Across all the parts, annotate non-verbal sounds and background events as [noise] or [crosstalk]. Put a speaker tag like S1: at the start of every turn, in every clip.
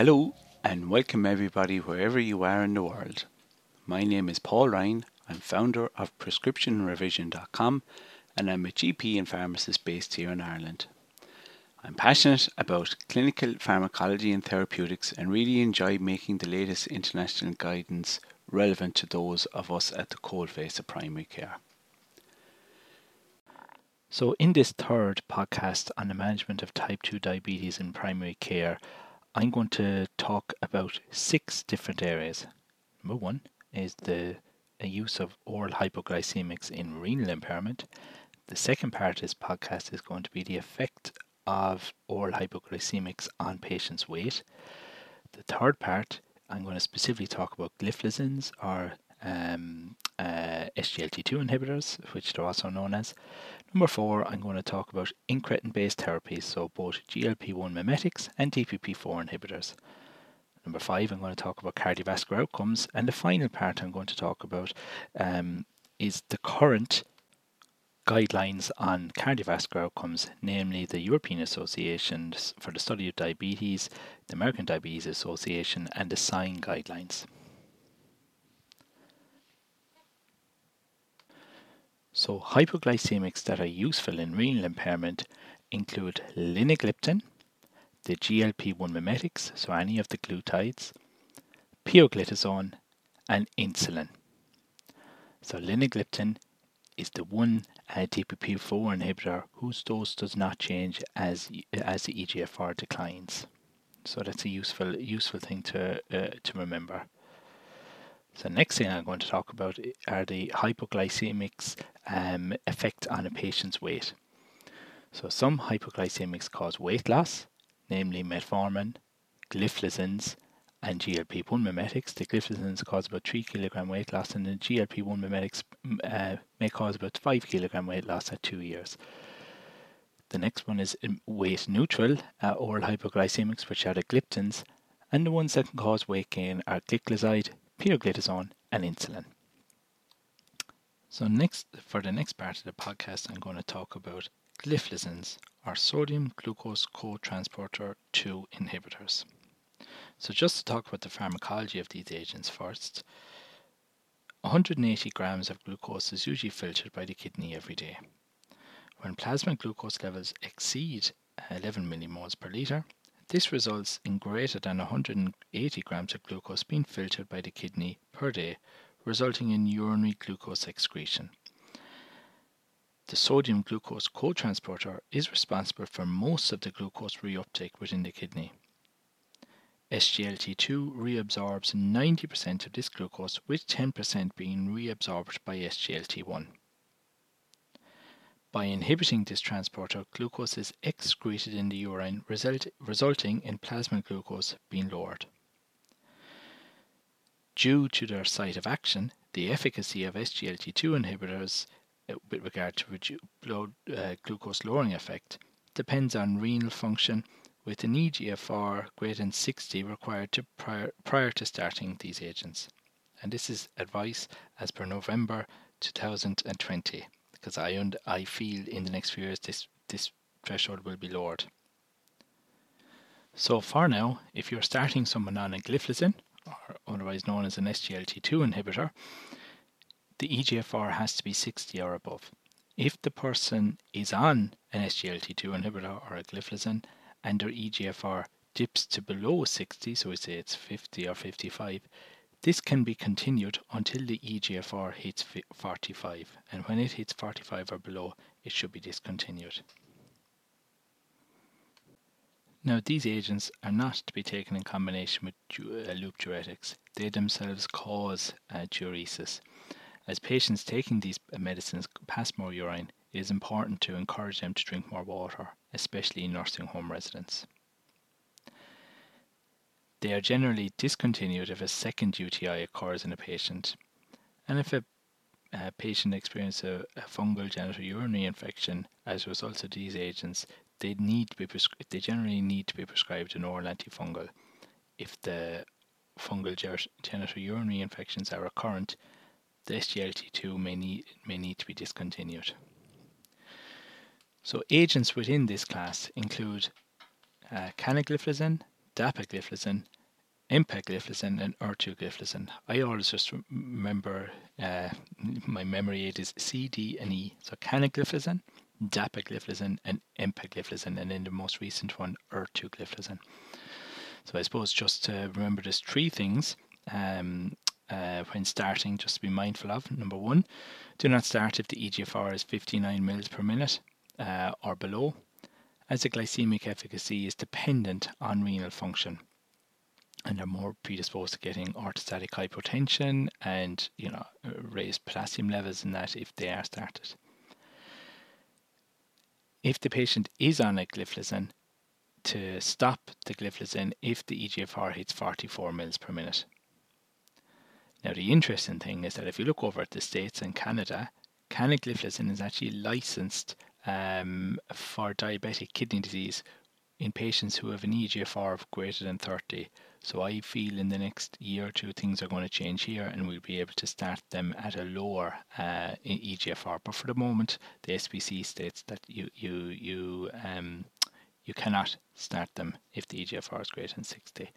S1: Hello and welcome everybody wherever you are in the world. My name is Paul Ryan. I'm founder of prescriptionrevision.com and I'm a GP and pharmacist based here in Ireland. I'm passionate about clinical pharmacology and therapeutics and really enjoy making the latest international guidance relevant to those of us at the coalface of primary care. So, in this third podcast on the management of type 2 diabetes in primary care, I'm going to talk about six different areas. Number one is the use of oral hypoglycemics in renal impairment. The second part of this podcast is going to be the effect of oral hypoglycemics on patients' weight. The third part, I'm going to specifically talk about gliflozins or um, uh, SGLT2 inhibitors, which they're also known as. Number four, I'm going to talk about incretin based therapies, so both GLP 1 mimetics and DPP4 inhibitors. Number five, I'm going to talk about cardiovascular outcomes. And the final part I'm going to talk about um, is the current guidelines on cardiovascular outcomes, namely the European Association for the Study of Diabetes, the American Diabetes Association, and the SIGN guidelines. So, hypoglycemics that are useful in renal impairment include linagliptin, the GLP 1 mimetics, so any of the glutides, pioglitazone, and insulin. So, linagliptin is the one uh, DPP4 inhibitor whose dose does not change as as the EGFR declines. So that's a useful useful thing to uh, to remember. So next thing I'm going to talk about are the hypoglycemics um, effect on a patient's weight. So some hypoglycemics cause weight loss, namely metformin, gliflozins, and GLP-1 mimetics. The gliflozins cause about 3 kilogram weight loss, and the GLP-1 mimetics uh, may cause about 5 kilogram weight loss at 2 years. The next one is um, weight neutral uh, oral hypoglycemics, which are the gliptins, and the ones that can cause weight gain are gliclazide, pioglitazone, and insulin. So next, for the next part of the podcast, I'm going to talk about gliflozins, or sodium glucose cotransporter 2 inhibitors. So just to talk about the pharmacology of these agents first, 180 grams of glucose is usually filtered by the kidney every day. When plasma glucose levels exceed 11 millimoles per litre, this results in greater than 180 grams of glucose being filtered by the kidney per day, resulting in urinary glucose excretion. The sodium glucose cotransporter is responsible for most of the glucose reuptake within the kidney. SGLT2 reabsorbs 90% of this glucose, with 10% being reabsorbed by SGLT1. By inhibiting this transporter, glucose is excreted in the urine, result, resulting in plasma glucose being lowered. Due to their site of action, the efficacy of SGLT2 inhibitors uh, with regard to blood uh, glucose lowering effect depends on renal function with an EGFR greater than 60 required to prior, prior to starting these agents. And this is advice as per November 2020 because I und- I feel in the next few years this this threshold will be lowered. So for now, if you're starting someone on a gliflozin, or otherwise known as an SGLT2 inhibitor, the EGFR has to be 60 or above. If the person is on an SGLT2 inhibitor or a gliflozin and their EGFR dips to below 60, so we say it's 50 or 55, this can be continued until the EGFR hits 45, and when it hits 45 or below, it should be discontinued. Now, these agents are not to be taken in combination with uh, loop diuretics. They themselves cause uh, diuresis. As patients taking these medicines pass more urine, it is important to encourage them to drink more water, especially in nursing home residents. They are generally discontinued if a second UTI occurs in a patient, and if a, a patient experiences a, a, fungal genitourinary infection as a result of these agents, they need to be prescri- they generally need to be prescribed an oral antifungal. If the fungal genital urinary infections are recurrent, the SGLT2 may need may need to be discontinued. So agents within this class include uh, canagliflozin, dapagliflozin, empagliflozin, and ertugliflozin. I always just remember uh, my memory aid is C, D, and E. So canagliflozin, dapagliflozin, and empagliflozin, and then the most recent one, ertugliflozin. So I suppose just to remember there's three things um, uh, when starting, just to be mindful of. Number one, do not start if the EGFR is 59 mils per minute uh, or below, as the glycemic efficacy is dependent on renal function. And they're more predisposed to getting orthostatic hypotension and you know raised potassium levels in that if they are started. If the patient is on a gliflozin, to stop the gliflozin if the EGFR hits 44 mils per minute. Now, the interesting thing is that if you look over at the States and Canada, canagliflozin is actually licensed um, for diabetic kidney disease in patients who have an EGFR of greater than 30. So I feel in the next year or two things are going to change here and we'll be able to start them at a lower uh, EGFR. But for the moment, the SPC states that you you you um, you cannot start them if the EGFR is greater than 60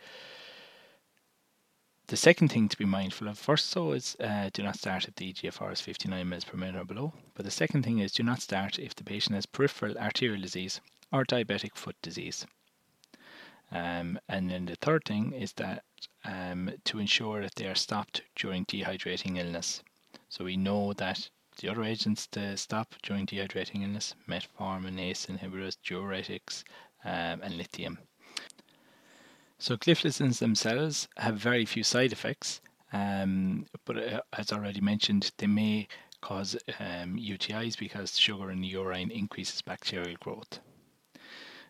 S1: the second thing to be mindful of first so is uh, do not start if the EGFR is 59 mils per minute or below. But the second thing is do not start if the patient has peripheral arterial disease or diabetic foot disease. Um, and then the third thing is that um, to ensure that they are stopped during dehydrating illness. So we know that the other agents to stop during dehydrating illness metformin ACE inhibitors diuretics um, and lithium so gliflozins themselves have very few side effects, um, but uh, as already mentioned, they may cause um, UTIs because sugar in the urine increases bacterial growth.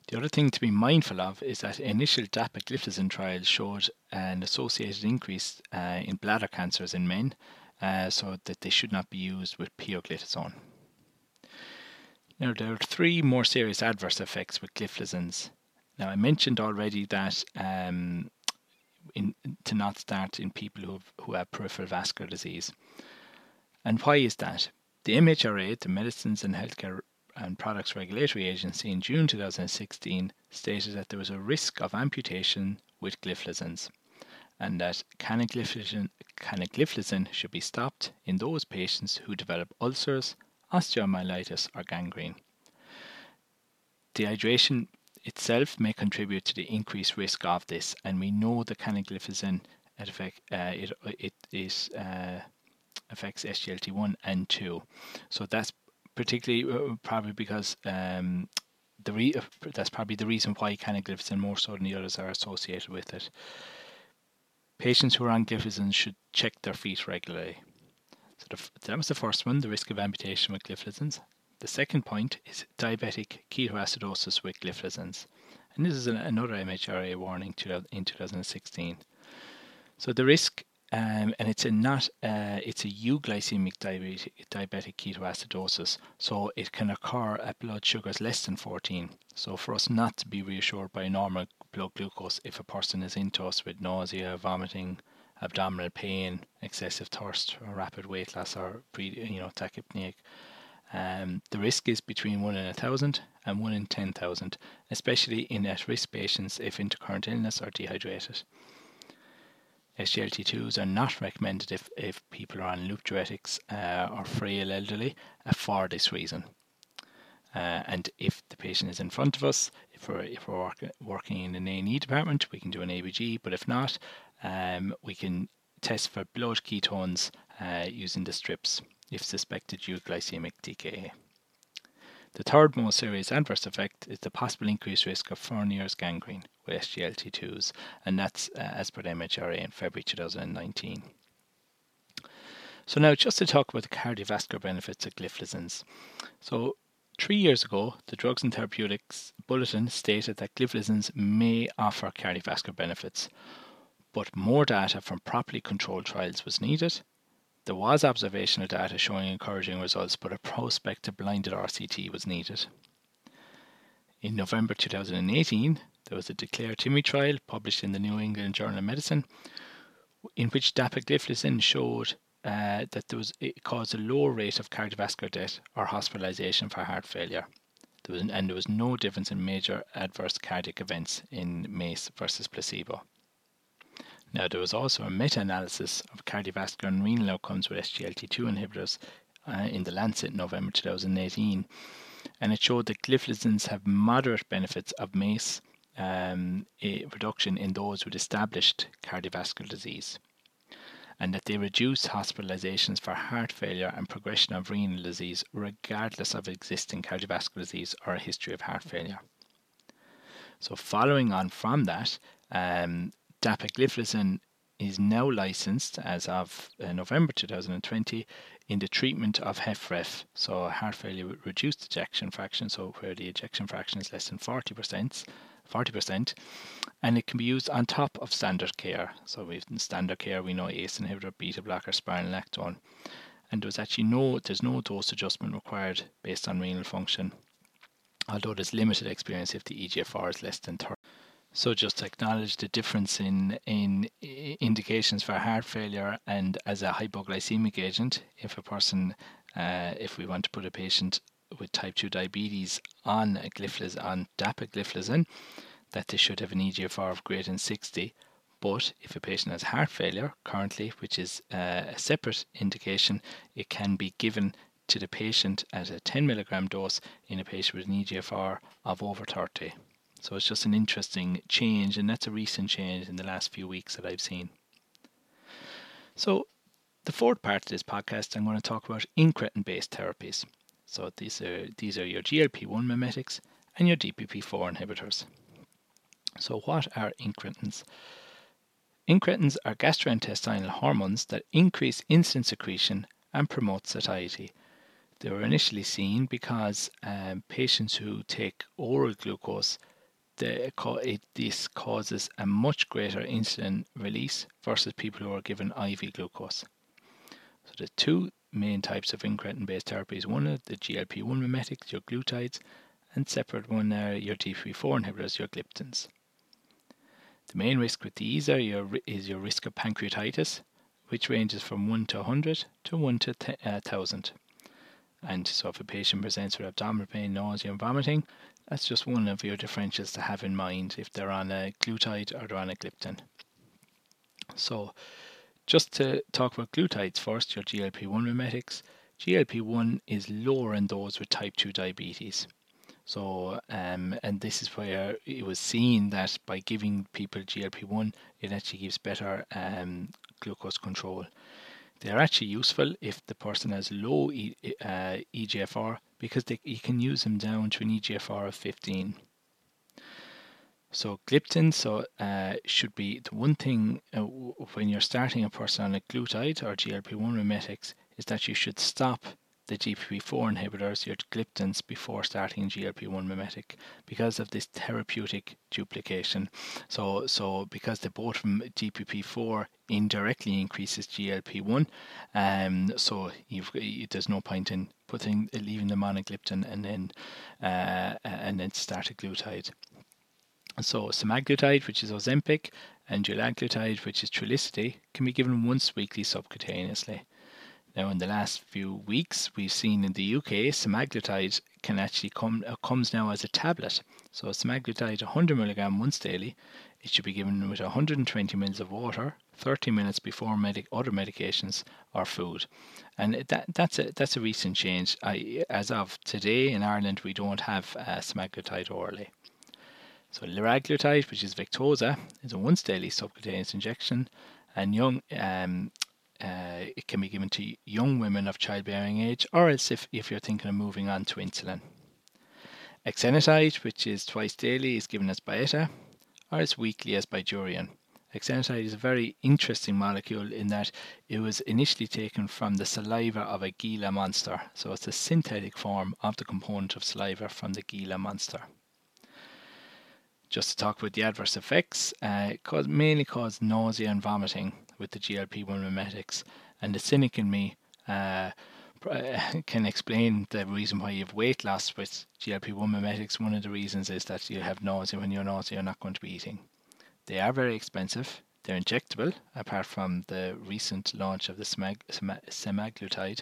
S1: The other thing to be mindful of is that initial dapagliflozin trials showed an associated increase uh, in bladder cancers in men, uh, so that they should not be used with pioglitazone. Now, there are three more serious adverse effects with gliflozins. Now, I mentioned already that um, in, to not start in people who have, who have peripheral vascular disease. And why is that? The MHRA, the Medicines and Healthcare and Products Regulatory Agency, in June 2016 stated that there was a risk of amputation with gliflozins and that canagliflozin should be stopped in those patients who develop ulcers, osteomyelitis, or gangrene. Dehydration itself may contribute to the increased risk of this, and we know the canagliflozin effect, uh, it, it is, uh, affects SGLT1 and 2. So that's particularly uh, probably because um, the re- that's probably the reason why canagliflozin more so than the others are associated with it. Patients who are on gliflozin should check their feet regularly. So the, that was the first one, the risk of amputation with gliflozins. The second point is diabetic ketoacidosis with gliflozins. And this is an, another MHRA warning to, in 2016. So the risk, um, and it's a not, uh, it's a euglycemic diabetic, diabetic ketoacidosis. So it can occur at blood sugars less than 14. So for us not to be reassured by normal blood glucose if a person is into us with nausea, vomiting, abdominal pain, excessive thirst, or rapid weight loss, or pre, you know tachypneic um, the risk is between 1 in 1,000 and 1 in 10,000, especially in at risk patients if intercurrent illness or dehydrated. SGLT2s are not recommended if, if people are on loop diuretics uh, or frail elderly uh, for this reason. Uh, and if the patient is in front of us, if we're, if we're work, working in an A&E department, we can do an ABG, but if not, um, we can test for blood ketones uh, using the strips if suspected euglycemic DKA. The third most serious adverse effect is the possible increased risk of Fournier's gangrene with SGLT2s, and that's uh, as per the MHRA in February 2019. So now just to talk about the cardiovascular benefits of gliflozins. So three years ago, the Drugs and Therapeutics Bulletin stated that gliflozins may offer cardiovascular benefits, but more data from properly controlled trials was needed, there was observational data showing encouraging results, but a prospective blinded RCT was needed. In November 2018, there was a DECLARE TIMI trial published in the New England Journal of Medicine, in which dapagliflozin showed uh, that there was it caused a lower rate of cardiovascular death or hospitalization for heart failure. There was, and there was no difference in major adverse cardiac events in MACE versus placebo. Now, there was also a meta analysis of cardiovascular and renal outcomes with SGLT2 inhibitors uh, in the Lancet in November 2018, and it showed that gliflozins have moderate benefits of MACE um, reduction in those with established cardiovascular disease, and that they reduce hospitalizations for heart failure and progression of renal disease regardless of existing cardiovascular disease or a history of heart failure. So, following on from that, um, dapagliflozin is now licensed as of uh, November 2020 in the treatment of HFrEF, so heart failure with reduced ejection fraction, so where the ejection fraction is less than 40%, 40%, and it can be used on top of standard care. So in standard care we know ACE inhibitor, beta blocker, spironolactone, and there's actually no there's no dose adjustment required based on renal function, although there's limited experience if the EGFR is less than 30. So just acknowledge the difference in in indications for heart failure and as a hypoglycemic agent, if a person, uh, if we want to put a patient with type 2 diabetes on a gliflozin, on dapagliflozin, that they should have an EGFR of greater than 60. But if a patient has heart failure currently, which is uh, a separate indication, it can be given to the patient at a 10 milligram dose in a patient with an EGFR of over 30. So it's just an interesting change, and that's a recent change in the last few weeks that I've seen. So, the fourth part of this podcast, I'm going to talk about incretin based therapies. So, these are, these are your GLP 1 mimetics and your DPP4 inhibitors. So, what are incretins? Incretins are gastrointestinal hormones that increase insulin secretion and promote satiety. They were initially seen because um, patients who take oral glucose the, it, this causes a much greater insulin release versus people who are given IV glucose. So the two main types of incretin based therapies one are the GLP 1 mimetics, your glutides, and separate one are your DPP4 inhibitors, your gliptins. The main risk with these are your, is your risk of pancreatitis, which ranges from 1 to 100 to 1 to 1000. Uh, and so if a patient presents with abdominal pain, nausea, and vomiting, that's just one of your differentials to have in mind if they're on a glutide or they're on a gliptin. So, just to talk about glutides first, your GLP 1 mimetics. GLP 1 is lower in those with type 2 diabetes. So, um, and this is where it was seen that by giving people GLP 1, it actually gives better um, glucose control. They are actually useful if the person has low e, uh, EGFR because they, you can use them down to an EGFR of 15. So gliptin so uh, should be the one thing uh, when you're starting a person on a glutide or GLP-1 mimetics is that you should stop the DPP4 inhibitors, your gliptins, before starting GLP-1 mimetic because of this therapeutic duplication. So, so because the both from DPP4 indirectly increases GLP-1, um, so there's no point in putting leaving them on a gliptin and then uh, and then start a glutide. So semaglutide, which is Ozempic, and dulaglutide, which is Trulicity, can be given once weekly subcutaneously. Now, in the last few weeks, we've seen in the UK, semaglutide can actually come uh, comes now as a tablet. So, semaglutide 100 milligram once daily. It should be given with 120 ml of water, 30 minutes before medic other medications or food. And that that's a that's a recent change. I, as of today in Ireland, we don't have uh, semaglutide orally. So liraglutide, which is Victoza, is a once daily subcutaneous injection, and young um, uh, it can be given to young women of childbearing age, or else if, if you're thinking of moving on to insulin. Exenatide, which is twice daily, is given as Byetta, or as weekly as Bydureon. Exenatide is a very interesting molecule in that it was initially taken from the saliva of a Gila monster, so it's a synthetic form of the component of saliva from the Gila monster. Just to talk about the adverse effects, uh, it cause, mainly cause nausea and vomiting with the GLP-1 mimetics, and the cynic in me uh, [laughs] can explain the reason why you have weight loss with GLP-1 mimetics. One of the reasons is that you have nausea. When you're nausea, you're not going to be eating. They are very expensive. They're injectable, apart from the recent launch of the semaglutide,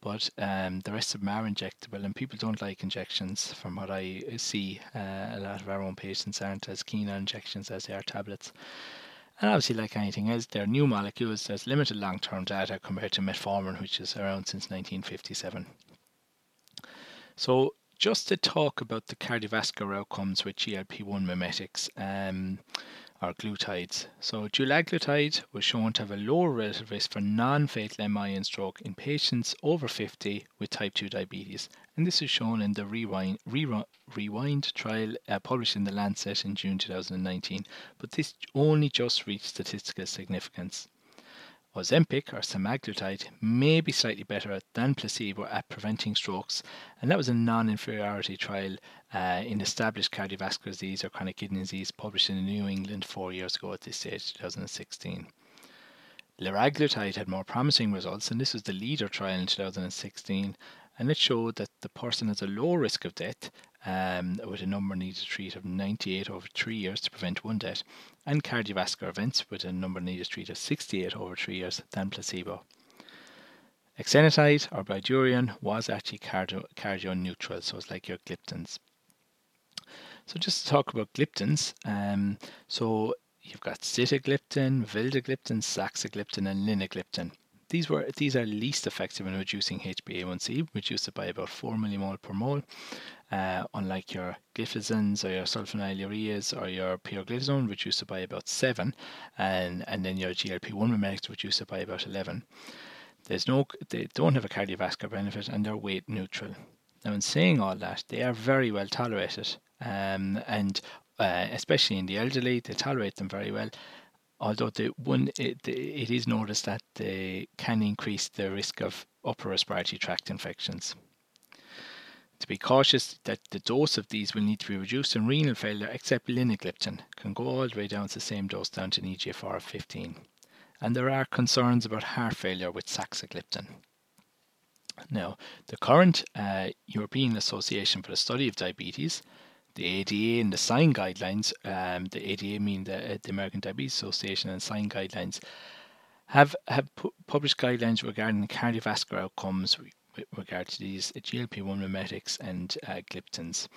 S1: but um, the rest of them are injectable, and people don't like injections. From what I see, uh, a lot of our own patients aren't as keen on injections as they are tablets. And obviously, like anything else, they're new molecules. There's limited long-term data compared to metformin, which is around since 1957. So, just to talk about the cardiovascular outcomes with GLP-1 mimetics. Um, or glutides. So dulaglutide was shown to have a lower relative risk for non-fatal MI and stroke in patients over 50 with type 2 diabetes. And this is shown in the Rewind, Rewind trial uh, published in the Lancet in June 2019. But this only just reached statistical significance. Ozempic or semaglutide may be slightly better than placebo at preventing strokes, and that was a non inferiority trial uh, in established cardiovascular disease or chronic kidney disease published in New England four years ago at this stage, 2016. Liraglutide had more promising results, and this was the leader trial in 2016, and it showed that the person has a low risk of death um, with a number needed to treat of 98 over three years to prevent one death, and cardiovascular events with a number needed to treat of 68 over three years than placebo. Exenatide or Bydureon was actually cardio, cardio neutral, so it's like your gliptins. So just to talk about gliptins, um, so you've got sitagliptin, vildagliptin, saxagliptin, and linagliptin. These were these are least effective in reducing HbA1c, reduce it by about 4 millimole per mole, uh, unlike your gliflozins or your sulfonylureas or your pioglitazone, reduce it by about 7, and, and then your GLP-1 mimetics reduce it by about 11. There's no, they don't have a cardiovascular benefit and they're weight neutral. Now, in saying all that, they are very well tolerated, um, and uh, especially in the elderly, they tolerate them very well although the one it, it is noticed that they can increase the risk of upper respiratory tract infections. To be cautious that the dose of these will need to be reduced in renal failure, except linagliptin can go all the way down to the same dose down to an EGFR of 15. And there are concerns about heart failure with saxagliptin. Now, the current uh, European Association for the Study of Diabetes the ADA and the SIGN guidelines, um, the ADA mean the, uh, the American Diabetes Association and SIGN guidelines, have have pu- published guidelines regarding cardiovascular outcomes with regard to these GLP-1 mimetics and uh, gliptins.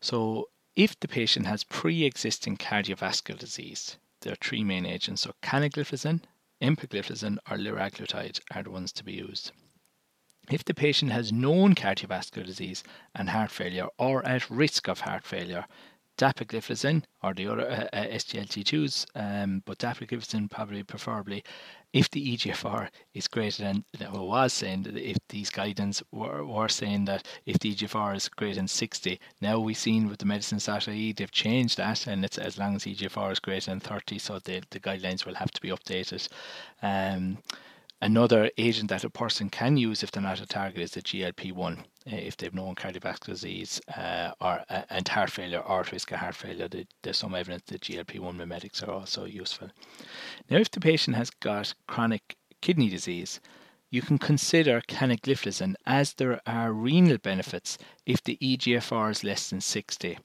S1: So, if the patient has pre-existing cardiovascular disease, there are three main agents: so canagliflozin, empagliflozin, or liraglutide are the ones to be used. If the patient has known cardiovascular disease and heart failure or at risk of heart failure, dapagliflozin or the other uh, uh, SGLT2s, um, but dapagliflozin probably preferably if the EGFR is greater than, or was saying that if these guidance were, were saying that if the EGFR is greater than 60, now we've seen with the medicine medicines.ie they've changed that and it's as long as EGFR is greater than 30, so the, the guidelines will have to be updated. Um, Another agent that a person can use if they're not a target is the GLP-1. Uh, if they've known cardiovascular disease uh, or uh, and heart failure or at risk of heart failure, there's some evidence that GLP-1 mimetics are also useful. Now, if the patient has got chronic kidney disease, you can consider canagliflozin as there are renal benefits if the EGFR is less than 60.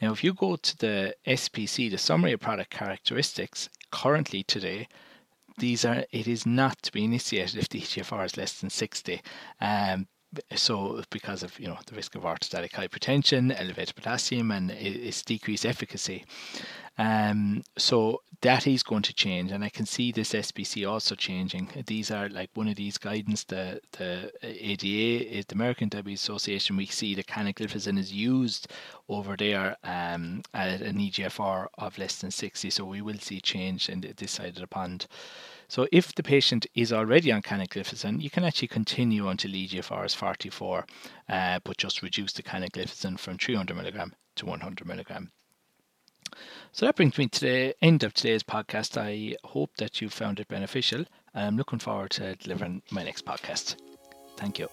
S1: Now, if you go to the SPC, the summary of product characteristics, currently today, these are it is not to be initiated if the EGFR is less than 60. Um, so because of you know the risk of orthostatic hypertension, elevated potassium, and its decreased efficacy. Um, so that is going to change, and I can see this SPC also changing. These are like one of these guidance. The the ADA, the American Diabetes Association, we see the canagliflozin is used over there um, at an EGFR of less than 60. So we will see change in this side of the pond. So if the patient is already on canagliflozin, you can actually continue until EGFR is 44, uh, but just reduce the canagliflozin from 300 milligram to 100 milligram. So that brings me to the end of today's podcast. I hope that you found it beneficial. I'm looking forward to delivering my next podcast. Thank you.